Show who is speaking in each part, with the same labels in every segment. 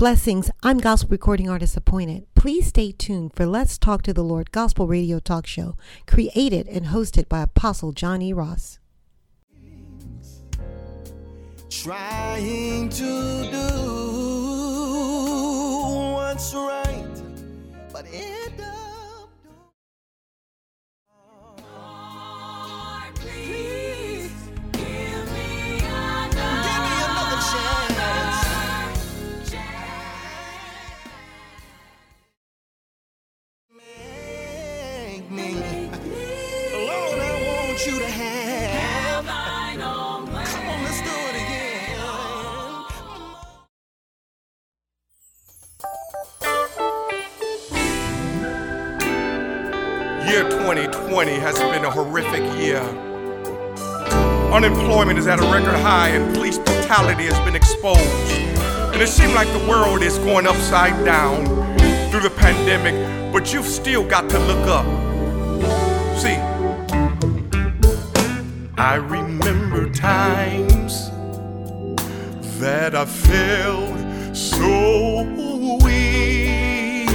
Speaker 1: Blessings. I'm gospel recording artist appointed. Please stay tuned for Let's Talk to the Lord Gospel Radio Talk Show, created and hosted by Apostle John E. Ross.
Speaker 2: Trying to do what's right, but it
Speaker 3: 2020 has been a horrific year. Unemployment is at a record high and police brutality has been exposed. And it seems like the world is going upside down through the pandemic, but you've still got to look up. See, I remember times that I felt so weak.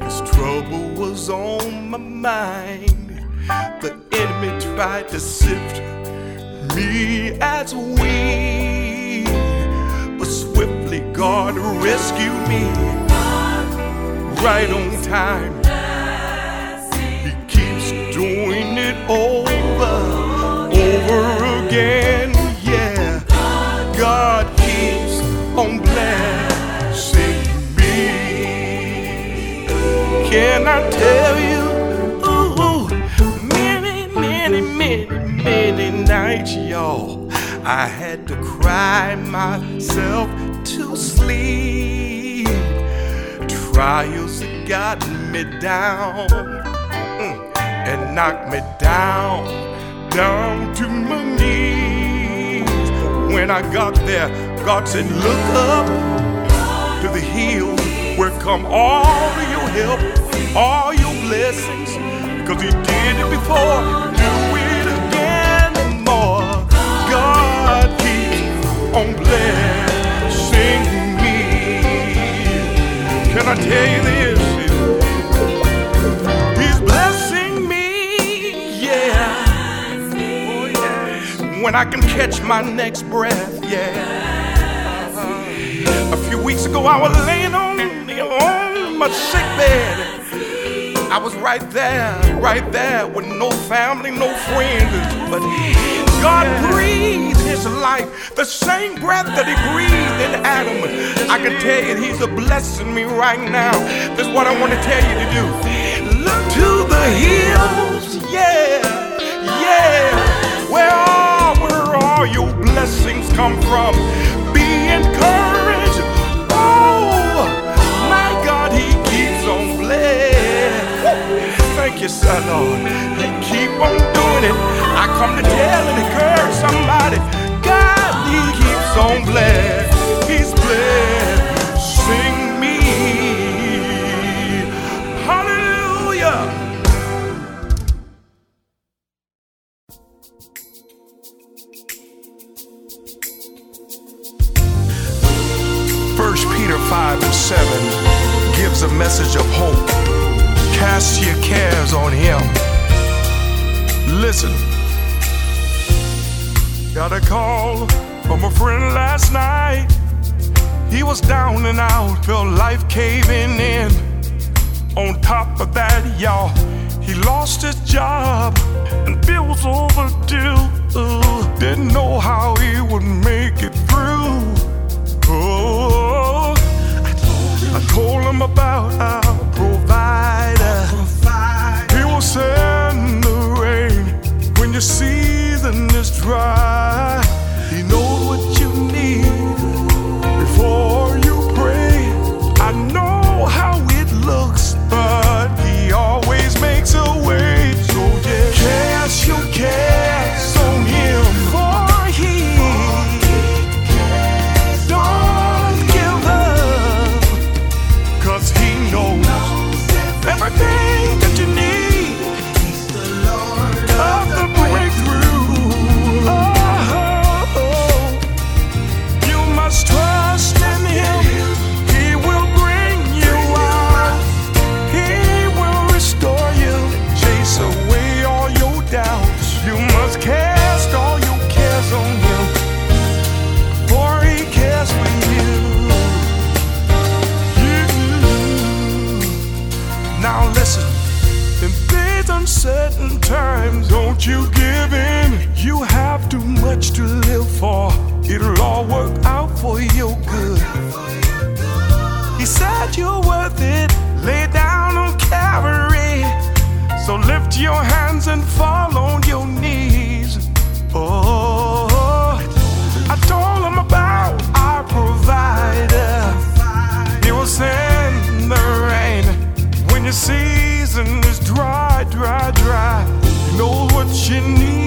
Speaker 3: Cause trouble was on my mind. To sift me as we, But swiftly God rescued me right on time. He keeps doing it over, over again. Yeah, God keeps on blessing me. Can I tell you? Many, nights, y'all. I had to cry myself to sleep. Trials got me down mm, and knocked me down, down to my knees. When I got there, God said, Look up to the hills where come all your help, all your blessings. Because He did it before, on blessing me. Can I tell you this? He's blessing me, yeah. Oh, yeah. When I can catch my next breath, yeah. A few weeks ago, I was laying on, on my sick bed. I was right there, right there with no family, no friends. But God breathed His life, the same breath that He breathed in Adam. I can tell you, He's a blessing me right now. That's what I want to tell you to do. Look to the hills, yeah, yeah. Where all, where all your blessings come from. Be encouraged. Oh, my God, He keeps on blessing. Thank you, son, Lord. He keep on doing it. I come to said you're worth it. Lay down on Calvary. So lift your hands and fall on your knees. Oh, I told him about our provider. He will send the rain when your season is dry, dry, dry. You know what you need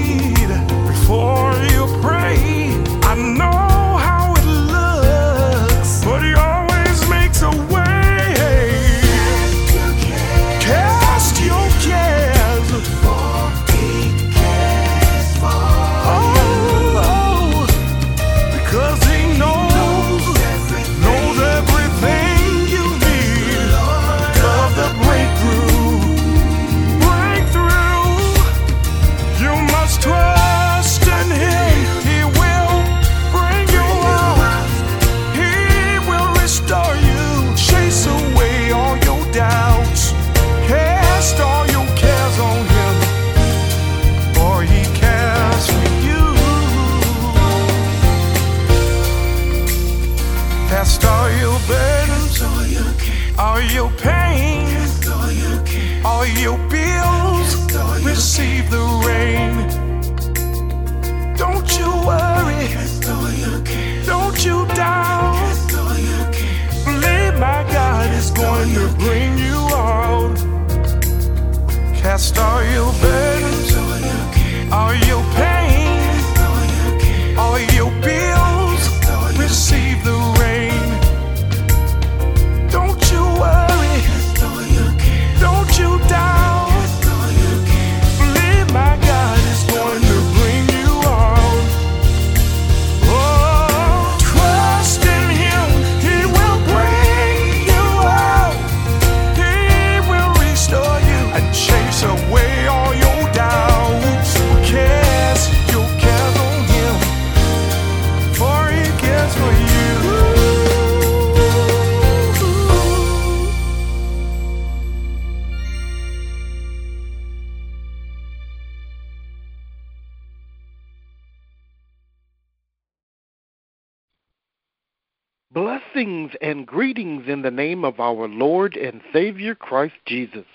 Speaker 4: Blessings and greetings in the name of our Lord and Savior Christ Jesus.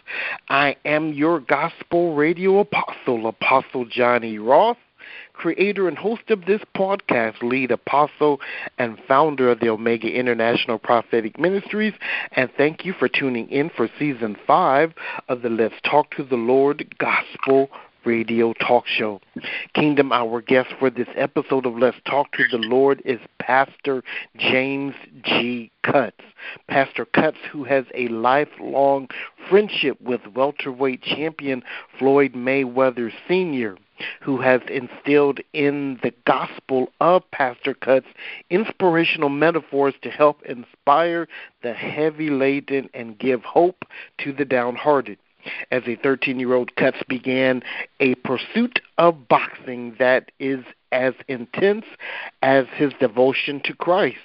Speaker 4: I am your gospel radio apostle, Apostle Johnny Ross, creator and host of this podcast, lead apostle and founder of the Omega International Prophetic Ministries. And thank you for tuning in for season five of the Let's Talk to the Lord Gospel radio talk show. Kingdom, our guest for this episode of Let's Talk to the Lord is Pastor James G. Cutts. Pastor Cutts, who has a lifelong friendship with welterweight champion Floyd Mayweather Sr., who has instilled in the gospel of Pastor Cutts inspirational metaphors to help inspire the heavy laden and give hope to the downhearted. As a 13 year old, Cutts began a pursuit of boxing that is as intense as his devotion to Christ.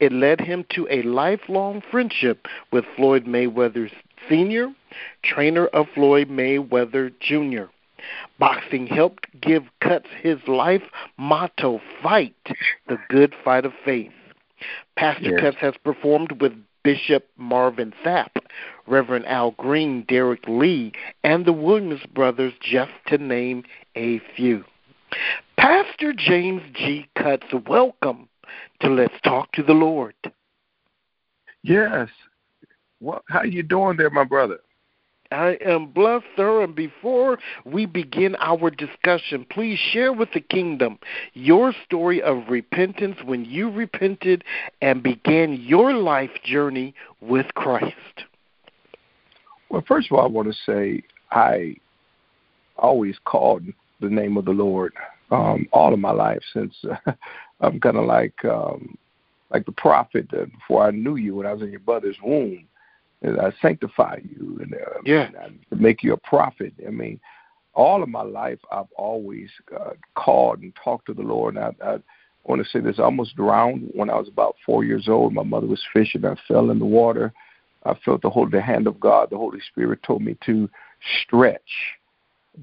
Speaker 4: It led him to a lifelong friendship with Floyd Mayweather Sr., trainer of Floyd Mayweather Jr. Boxing helped give Cutts his life motto fight the good fight of faith. Pastor
Speaker 5: Yes.
Speaker 4: Cutts has performed with Bishop Marvin Sapp, Reverend Al Green, Derek Lee, and the Williams brothers, just to name a few. Pastor James G. Cutts, welcome to Let's Talk to the Lord.
Speaker 5: Yes. Well, how you doing there, my brother?
Speaker 4: I am blessed, sir. And before we begin our discussion, please share with the kingdom your story of repentance when you repented and began your life journey with Christ.
Speaker 5: Well, first of all, I want to say I always called the name of the Lord um, all of my life since uh, I'm kind of like um, like the prophet uh, before I knew you when I was in your mother's womb. And I sanctify you and uh,
Speaker 4: Yeah.
Speaker 5: and I make you a prophet. I mean, all of my life I've always uh, called and talked to the Lord. And I, I want to say this: I almost drowned when I was about four years old. My mother was fishing. I fell in the water. I felt the whole the hand of God. The Holy Spirit told me to stretch.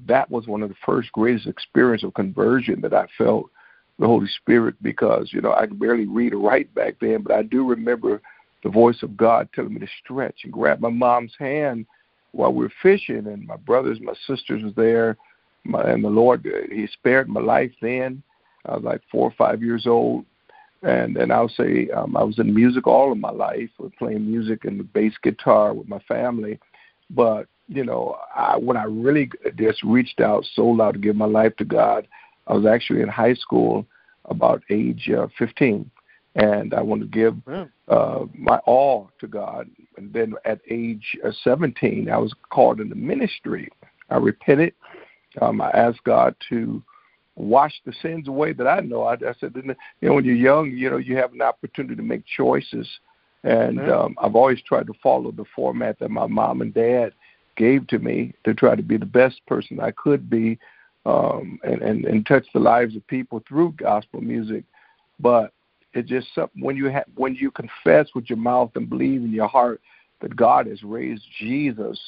Speaker 5: That was one of the first greatest experience of conversion that I felt the Holy Spirit because you know I could barely read or write back then, but I do remember the voice of God telling me to stretch and grab my mom's hand while we were fishing, and my brothers, my sisters was there, my, and the Lord uh, He spared my life then. I was like four or five years old, and and I'll say um, I was in music all of my life, playing music and the bass guitar with my family, but you know, I, when I really just reached out, sold out to give my life to God, I was actually in high school about age uh, 15, and I wanted to give uh, my all to God. And then at age uh, 17, I was called into ministry. I repented. Um, I asked God to wash the sins away that I know. I, I said, you know, when you're young, you know, you have an opportunity to make choices. And um, I've always tried to follow the format that my mom and dad gave to me to try to be the best person I could be um, and, and, and touch the lives of people through gospel music. But it just when you ha- when you confess with your mouth and believe in your heart that God has raised Jesus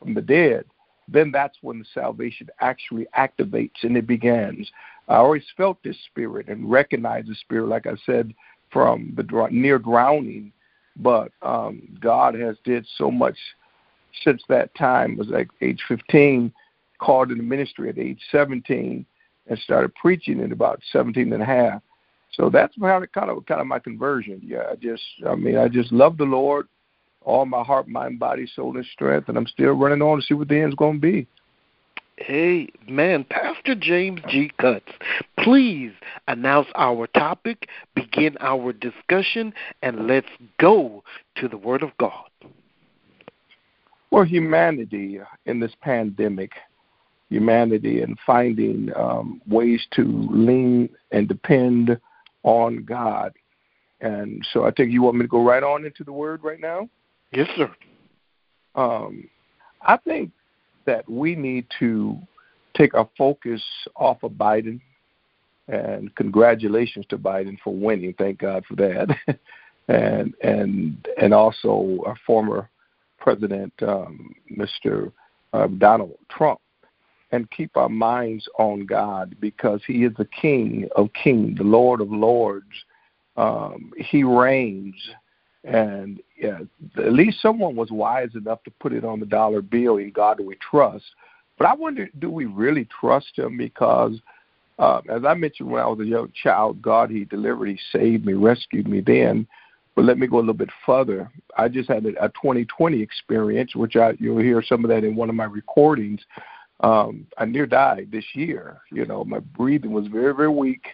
Speaker 5: from the dead, then that's when the salvation actually activates and it begins. I always felt this spirit and recognized the spirit, like I said, from the near drowning. But um, God has did so much since that time. was like age 15, called into ministry at age 17, and started preaching at about 17 and a half. So that's of kind of kind of my conversion. Yeah, I just I mean I just love the Lord, all my heart, mind, body, soul, and strength, and I'm still running on to see what the end's going to be.
Speaker 4: Hey, man, Pastor James G. Cutts, please announce our topic, begin our discussion, and let's go to the Word of God.
Speaker 5: Well, humanity in this pandemic, humanity and finding um, ways to lean and depend on God. And so I think you want me to go right on into the word right now?
Speaker 4: Yes, sir.
Speaker 5: Um, I think that we need to take our focus off of Biden. And congratulations to Biden for winning. Thank God for that. and and and also our former President um, Mr. Uh, Donald Trump, and keep our minds on God because He is the King of Kings, the Lord of Lords. Um, he reigns, and yeah, at least someone was wise enough to put it on the dollar bill. In God do we trust? But I wonder, do we really trust Him? Because uh, as I mentioned when I was a young child, God He delivered, He saved me, rescued me. Then but let me go a little bit further. I just had a, a 2020 experience, which I you'll hear some of that in one of my recordings. Um, I near died this year. You know, my breathing was very, very weak,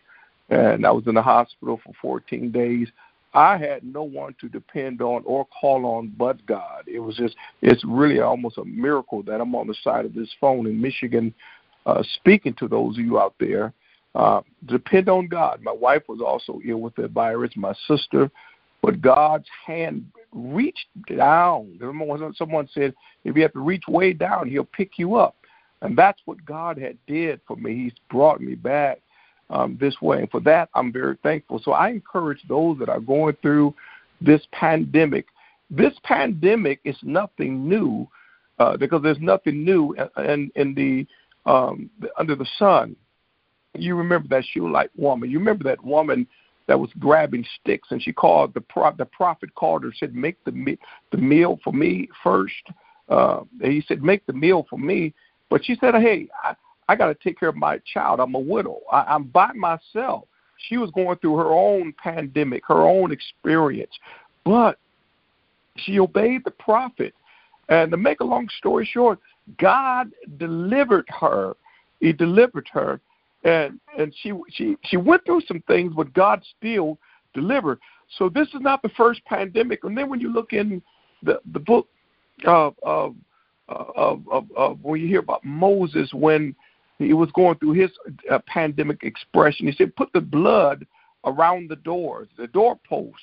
Speaker 5: and I was in the hospital for 14 days. I had no one to depend on or call on but God. It was just, it's really almost a miracle that I'm on the side of this phone in Michigan uh, speaking to those of you out there. Uh, depend on God. My wife was also ill with the virus. My sister but God's hand reached down. Remember someone said, if you have to reach way down, He'll pick you up. And that's what God had did for me. He's brought me back um, this way. And for that, I'm very thankful. So I encourage those that are going through this pandemic. This pandemic is nothing new uh, because there's nothing new in, in the um, under the sun. You remember that Shulamite woman. You remember that woman that was grabbing sticks, and she called the pro- the prophet called her said, "Make the me- the meal for me first. Uh, he said, "Make the meal for me," but she said, "Hey, I, I got to take care of my child. I'm a widow. I, I'm by myself." She was going through her own pandemic, her own experience, but she obeyed the prophet. And to make a long story short, God delivered her. He delivered her and and she she she went through some things, but God still delivered. So this is not the first pandemic. And then when you look in the the book of of of, of, of when you hear about Moses when he was going through his uh, pandemic expression, he said, "Put the blood around the doors, the doorposts,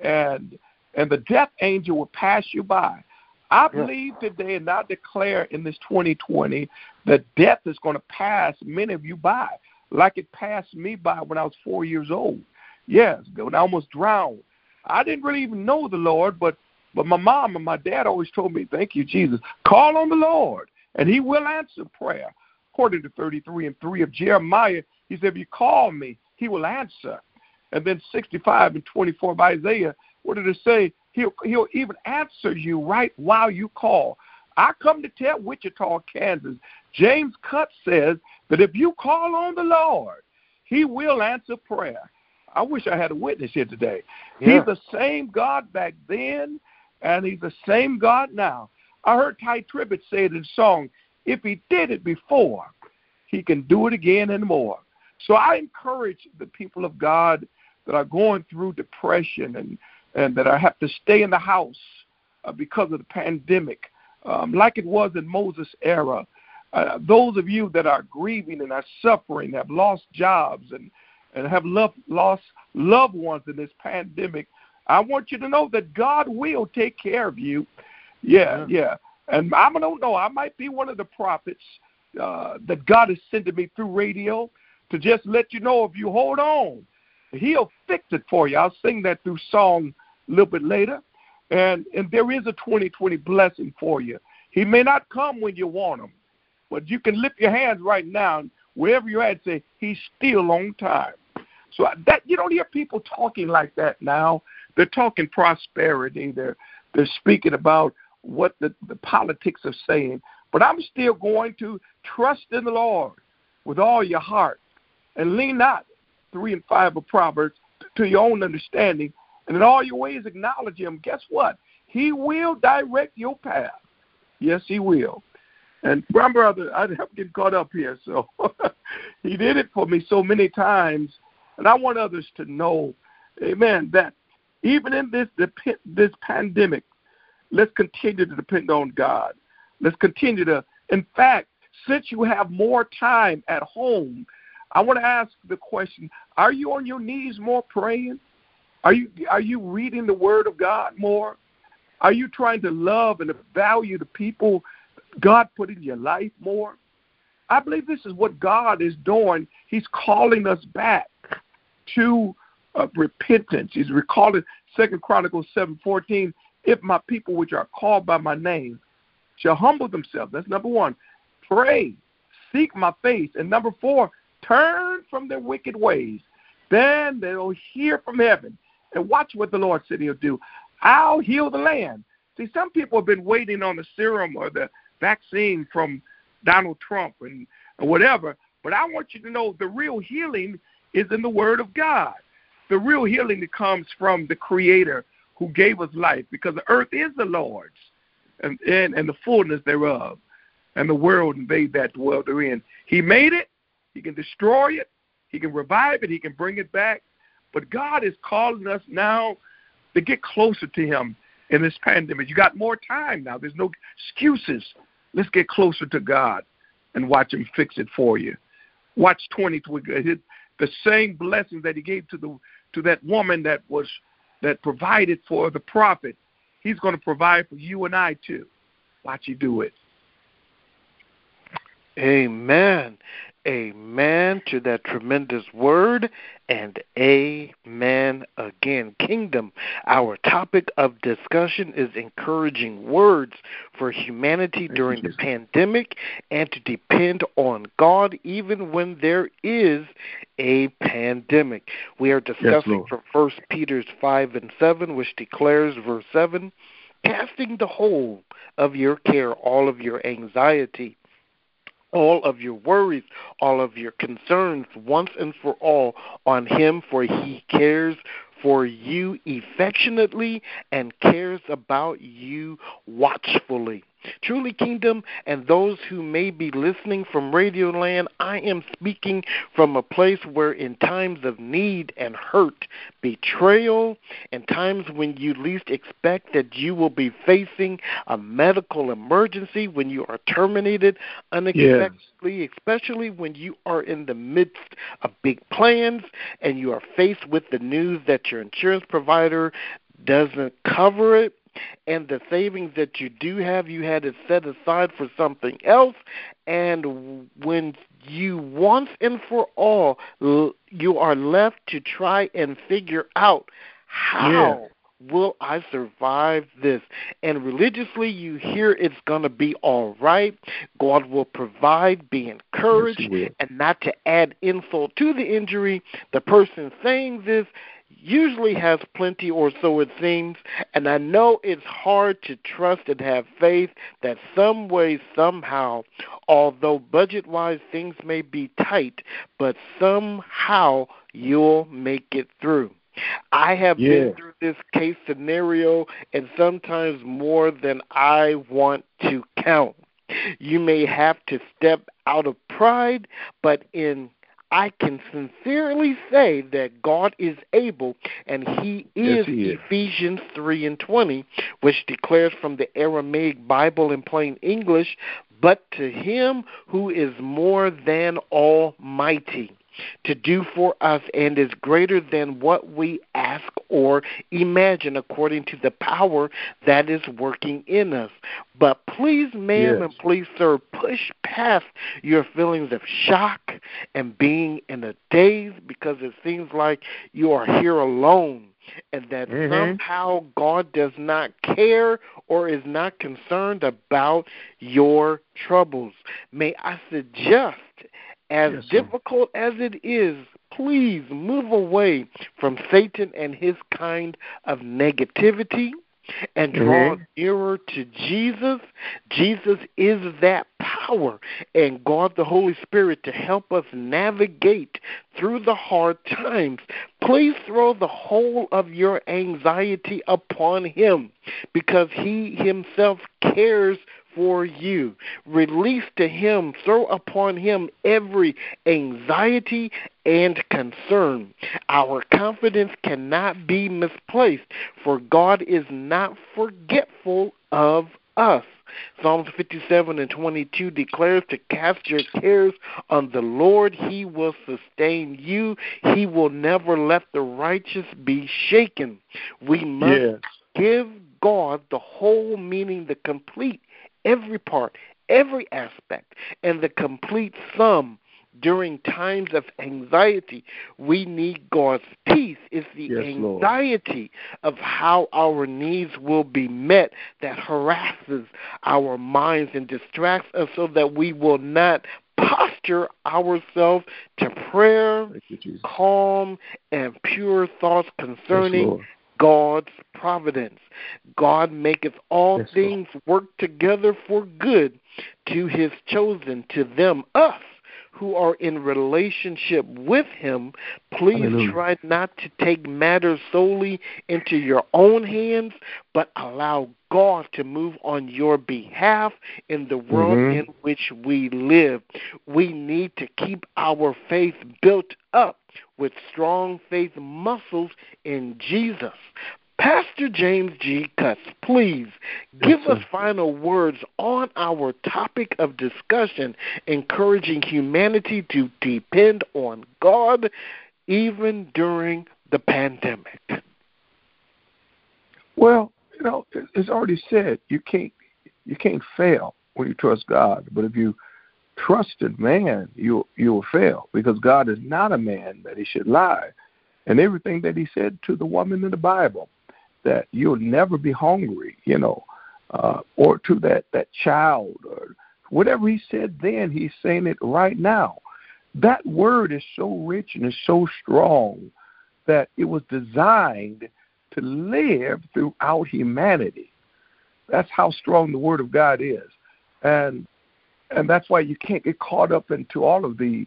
Speaker 5: and and the death angel will pass you by." I believe today and I declare in this 2020 that death is going to pass many of you by, like it passed me by when I was four years old. Yes, when I almost drowned. I didn't really even know the Lord, but but my mom and my dad always told me, "Thank you, Jesus. Call on the Lord, and He will answer prayer." According to 33 and 3 of Jeremiah, He said, "If you call me, He will answer." And then 65 and 24 of Isaiah, what did it say? He'll he'll even answer you right while you call. I come to tell Wichita, Kansas. James Cutts says that if you call on the Lord, He will answer prayer. I wish I had a witness here today. Yeah. He's the same God back then, and He's the same God now. I heard Tye Tribbett say it in song, if He did it before, He can do it again and more. So I encourage the people of God that are going through depression and, and that I have to stay in the house uh, because of the pandemic, um, like it was in Moses' era. Uh, those of you that are grieving and are suffering, have lost jobs and, and have loved, lost loved ones in this pandemic, I want you to know that God will take care of you. Yeah, yeah. And I don't know, I might be one of the prophets uh, that God is sending me through radio to just let you know if you hold on, He'll fix it for you. I'll sing that through song a little bit later. And and there is a 2020 blessing for you. He may not come when you want him, but you can lift your hands right now, wherever you're at, say He's still on time. So that you don't hear people talking like that now. They're talking prosperity. They're they're speaking about what the, the politics are saying. But I'm still going to trust in the Lord with all your heart and lean not, three and five of Proverbs, to your own understanding, and in all your ways acknowledge him. Guess what? He will direct your path. Yes, he will. And my brother, I have get caught up here, so he did it for me so many times, and I want others to know, Amen, that even in this this pandemic, let's continue to depend on God. Let's continue to, in fact, since you have more time at home I want to ask the question: Are you on your knees more praying? Are you are you reading the Word of God more? Are you trying to love and value the people God put in your life more? I believe this is what God is doing. He's calling us back to uh, repentance. He's recalling Second Chronicles seven fourteen. If my people, which are called by my name, shall humble themselves. That's number one. Pray, seek my face, and number four, turn from their wicked ways. Then they'll hear from heaven. And watch what the Lord said he'll do. I'll heal the land. See, some people have been waiting on the serum or the vaccine from Donald Trump and, and whatever. But I want you to know the real healing is in the Word of God. The real healing that comes from the Creator who gave us life, because the earth is the Lord's and, and, and the fullness thereof, and the world and they that dwell therein. He made it, he can destroy it. He can revive it. He can bring it back. But God is calling us now to get closer to Him in this pandemic. You got more time now. There's no excuses. Let's get closer to God and watch Him fix it for you. Watch 2020. The same blessings that He gave to the to that woman that was that provided for the prophet, He's going to provide for you and I too. Watch you do it.
Speaker 4: Amen. Amen to that tremendous word and amen again. Kingdom, our topic of discussion is encouraging words for humanity during the pandemic and to depend on God even when there is a pandemic. We are discussing yes, from First Peter's 5 and 7, which declares, verse 7, casting the whole of your care, all of your anxiety all of your worries, all of your concerns once and for all on Him, for He cares for you affectionately and cares about you watchfully. Truly, Kingdom, and those who may be listening from Radio Land, I am speaking from a place where, in times of need and hurt, betrayal, and times when you least expect that you will be facing a medical emergency, when you are terminated unexpectedly, yes. especially when you are in the midst of big plans and you are faced with the news that your insurance provider doesn't cover it and the savings that you do have, you had it set aside for something else. And when you once and for all, you are left to try and figure out how. Yeah will I survive this? And religiously, you hear it's going to be all right. God will provide, be encouraged, and not to add insult to the injury. The person saying this usually has plenty, or so it seems, and I know it's hard to trust and have faith that some way, somehow, although budget wise things may be tight, but somehow you'll make it through. I have
Speaker 5: Yeah.
Speaker 4: been through this case scenario and sometimes more than I want to count. You may have to step out of pride, but in I can sincerely say that God is able, and He is
Speaker 5: Yes, He is.
Speaker 4: Ephesians 3 and 20, which declares from the Aramaic Bible in plain English, but to Him who is more than almighty to do for us and is greater than what we ask or imagine according to the power that is working in us. But please, ma'am,
Speaker 5: Yes.
Speaker 4: and please, sir, push past your feelings of shock and being in a daze because it seems like you are here alone and that
Speaker 5: Mhm.
Speaker 4: somehow God does not care or is not concerned about your troubles. May I suggest, as
Speaker 5: Yes,
Speaker 4: difficult as it is, please move away from Satan and his kind of negativity and draw
Speaker 5: Mhm.
Speaker 4: nearer to Jesus. Jesus is that power and God the Holy Spirit to help us navigate through the hard times. Please throw the whole of your anxiety upon Him because He Himself cares for you. Release to Him, throw upon Him every anxiety and concern. Our confidence cannot be misplaced, for God is not forgetful of us. Psalms 57 and 22 declares to cast your cares on the Lord. He will sustain you. He will never let the righteous be shaken. We must
Speaker 5: Yes.
Speaker 4: give God the whole meaning, the complete, every part, every aspect, and the complete sum during times of anxiety. We need God's peace. It's the
Speaker 5: Yes, Lord.
Speaker 4: anxiety of how our needs will be met that harasses our minds and distracts us so that we will not posture ourselves to prayer,
Speaker 5: you,
Speaker 4: calm, and pure thoughts concerning
Speaker 5: Lord.
Speaker 4: God's providence. God maketh all
Speaker 5: Yes,
Speaker 4: things work together for good to his chosen, to them, us, who are in relationship with him. Please
Speaker 5: Hallelujah.
Speaker 4: try not to take matters solely into your own hands, but allow God to move on your behalf in the world
Speaker 5: Mhm.
Speaker 4: in which we live. We need to keep our faith built up with strong faith muscles in Jesus. Pastor James G. Cutts, please give
Speaker 5: sir.
Speaker 4: us final words on our topic of discussion, encouraging humanity to depend on God even during the pandemic.
Speaker 5: Well, you know, it's already said you can't you can't fail when you trust God. But if you trusted man, you you will fail because God is not a man that he should lie. And everything that he said to the woman in the Bible, that you'll never be hungry, you know, uh, or to that that child or whatever he said then, he's saying it right now. That word is so rich and is so strong that it was designed to live throughout humanity. That's how strong the Word of God is, and and that's why you can't get caught up into all of the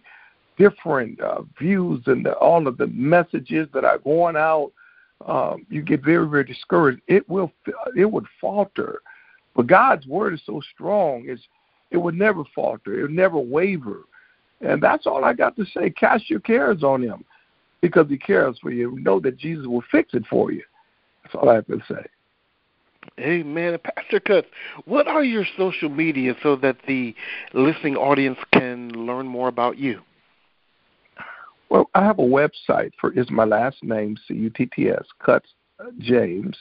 Speaker 5: different uh, views and the, all of the messages that are going out. Um, you get very very discouraged. It will it would falter, but God's Word is so strong. It's it would never falter. It would never waver, and that's all I got to say. Cast your cares on Him because He cares for you. Know that Jesus will fix it for you. That's all I have to say.
Speaker 4: Amen. Pastor Cutts, what are your social media so that the listening audience can learn more about you?
Speaker 5: Well, I have a website for is my last name C U T T S Cutts uh, James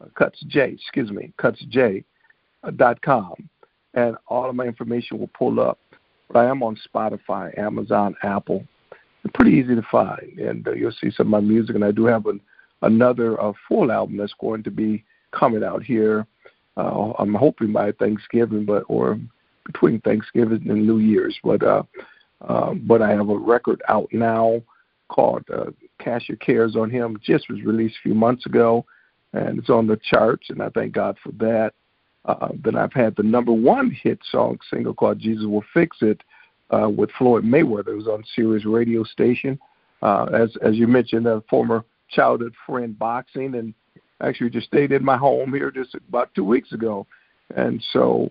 Speaker 5: uh, Cutts J excuse me Cutts J uh, dot com, and all of my information will pull up. But I am on Spotify, Amazon, Apple. It's pretty easy to find, and uh, you'll see some of my music. And I do have an, another uh, full album that's going to be coming out here. Uh, I'm hoping by Thanksgiving, but or between Thanksgiving and New Year's. But uh, uh, but I have a record out now called uh, Cast Your Cares on Him just was released a few months ago, and it's on the charts, and I thank God for that. Uh, then I've had the number one hit song single called Jesus Will Fix It uh, with Floyd Mayweather. It was on Sirius radio station. Uh, as as you mentioned, a former childhood friend boxing, and actually just stayed in my home here just about two weeks ago, and so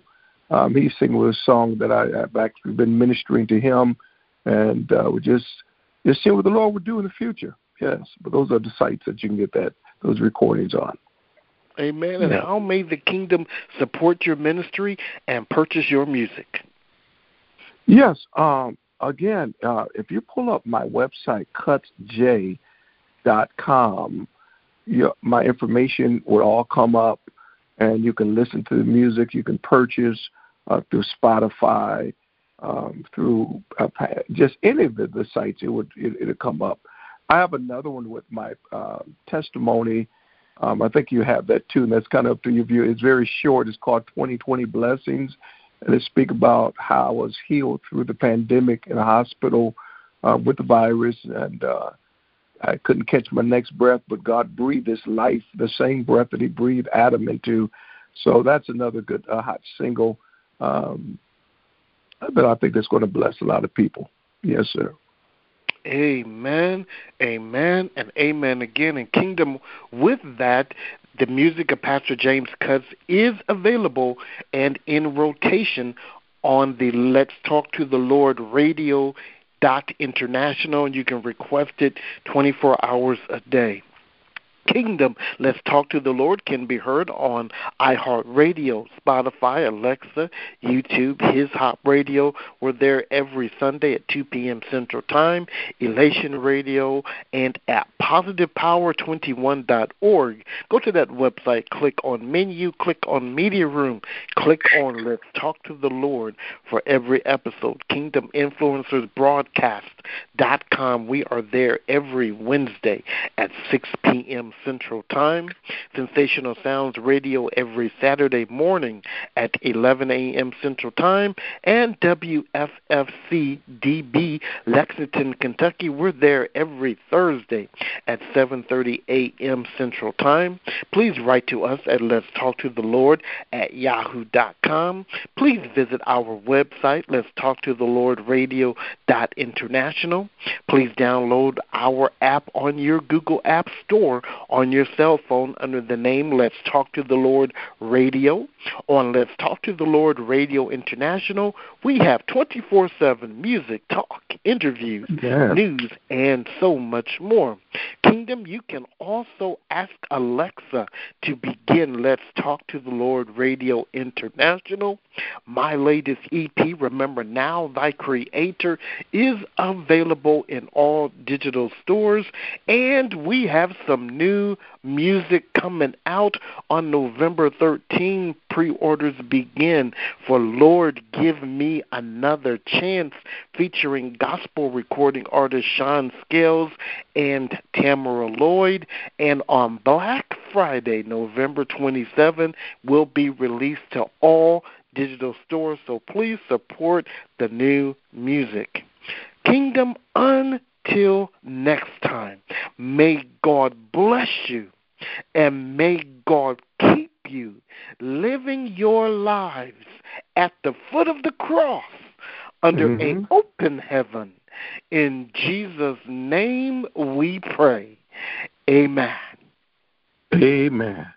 Speaker 5: um, he's singing a song that I, I've actually been ministering to him, and uh, we just just seeing what the Lord would do in the future. Yes, but those are the sites that you can get that those recordings on.
Speaker 4: Amen. And yeah. how may the kingdom support your ministry and purchase your music?
Speaker 5: Yes. Um, again, uh, if you pull up my website, cuttsj.com, your, my information would all come up, and you can listen to the music. You can purchase uh, through Spotify, um, through uh, just any of the, sites. It would it, it'll come up. I have another one with my uh, testimony. Um, I think you have that too, and that's kind of up to your view. It's very short. It's called 2020 Blessings, and it speak about how I was healed through the pandemic in a hospital uh, with the virus, and uh, I couldn't catch my next breath, but God breathed His life, the same breath that He breathed Adam into. So that's another good uh, hot single. Um, but I think that's going to bless a lot of people. Yes, sir.
Speaker 4: Amen, amen, and amen again. And Kingdom, with that, the music of Pastor James Cutts is available and in rotation on the Let's Talk to the Lord radio dot international, and you can request it 24 hours a day. Kingdom, Let's Talk to the Lord can be heard on iHeartRadio, Spotify, Alexa, YouTube, His Hop Radio. We're there every Sunday at 2 p.m. Central Time, Elation Radio, and at PositivePower21.org. Go to that website, click on menu, click on Media Room, click on Let's Talk to the Lord for every episode. Kingdom Influencers Broadcast.com. We are there every Wednesday at 6 p.m. Central Time. Sensational Sounds Radio every Saturday morning at 11 a.m. Central Time. And WFFC DB Lexington, Kentucky. We're there every Thursday at 7.30 a.m. Central Time. Please write to us at Let's Talk to the Lord at yahoo.com. Please visit our website, Let's Talk to the Lord Radio international. Please download our app on your Google App Store on your cell phone under the name Let's Talk to the Lord Radio. On Let's Talk to the Lord Radio International, we have 24 7 music, talk, interviews, news, and so much more. Kingdom, you can also ask Alexa to begin Let's Talk to the Lord Radio International. My latest EP, Remember Now Thy Creator, is available in all digital stores, and we have some new music coming out on November 13. Pre orders begin for Lord Give Me Another Chance, featuring gospel recording artist Sean Scales and Tamara Lloyd. And on Black Friday, November 27, will be released to all digital stores. So please support the new music. Kingdom until next time. May God bless you and may God keep you living your lives at the foot of the cross under mm-hmm. an open heaven. In Jesus' name we pray. Amen.
Speaker 5: Amen.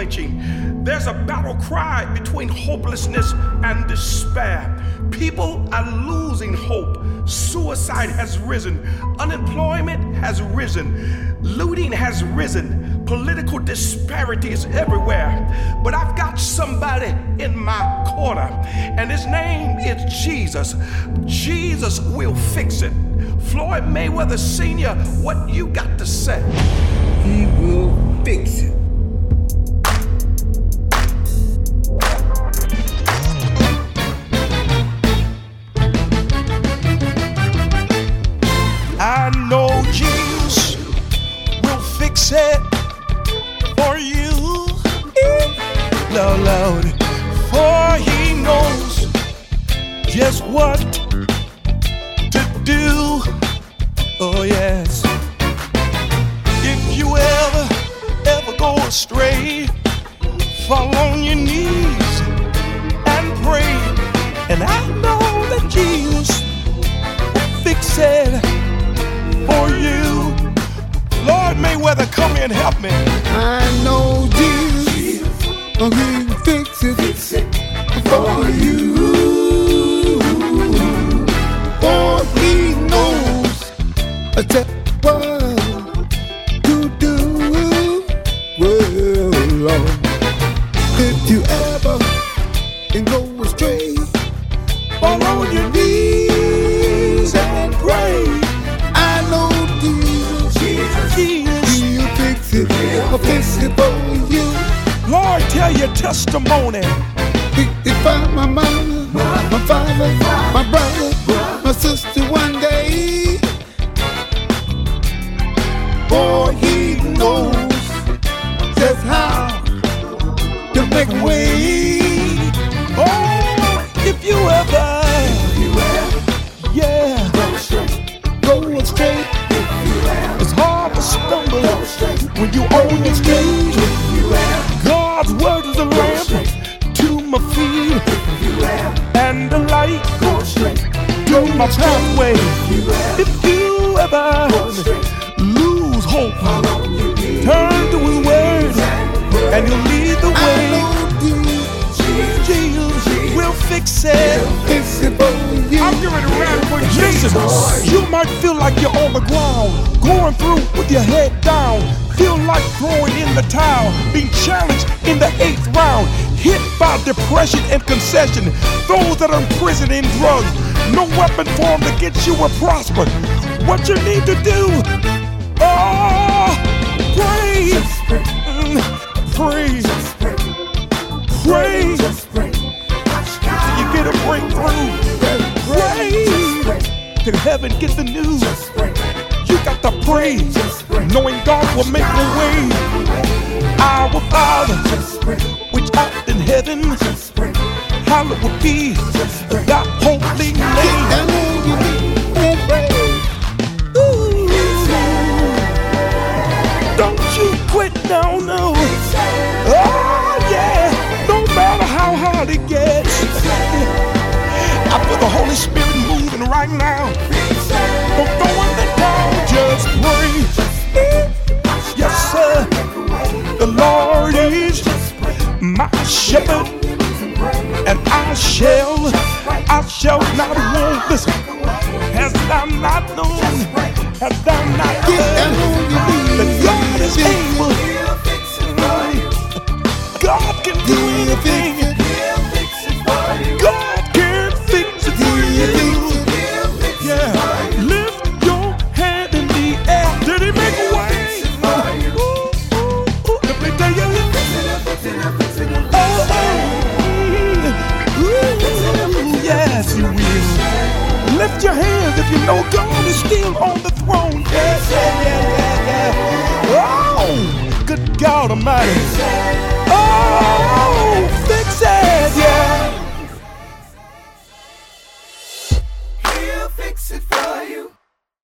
Speaker 3: There's a battle cry between hopelessness and despair. People are losing hope. Suicide has risen. Unemployment has risen. Looting has risen. Political disparities everywhere. But I've got somebody in my corner, and his name is Jesus. Jesus will fix it. Floyd Mayweather Sr., what you got to say?
Speaker 6: He will fix it.
Speaker 3: Turn to His word and He'll lead the way.
Speaker 6: Jesus,
Speaker 3: will fix it. I'm ready to rap for Jesus. You might feel like you're on the ground, going through with your head down. Feel like throwing in the towel, being challenged in the eighth round, hit by depression and concession. Those that are imprisoned in drugs, no weapon formed against you will prosper. What you need to do, oh, Mm, pray, pray till you get a breakthrough. Pray till heaven get the news. You got to pray, knowing God will make a way. Our Father, which art in heaven, hallowed be thy holy name. No. Oh, yeah, no matter how hard it gets. I feel the Holy Spirit moving right now. Don't throw in the towel, just pray. Yes, sir. The Lord is my shepherd, and I shall, I shall not want. Listen, has thou not known, has thou not heard that God is able? Good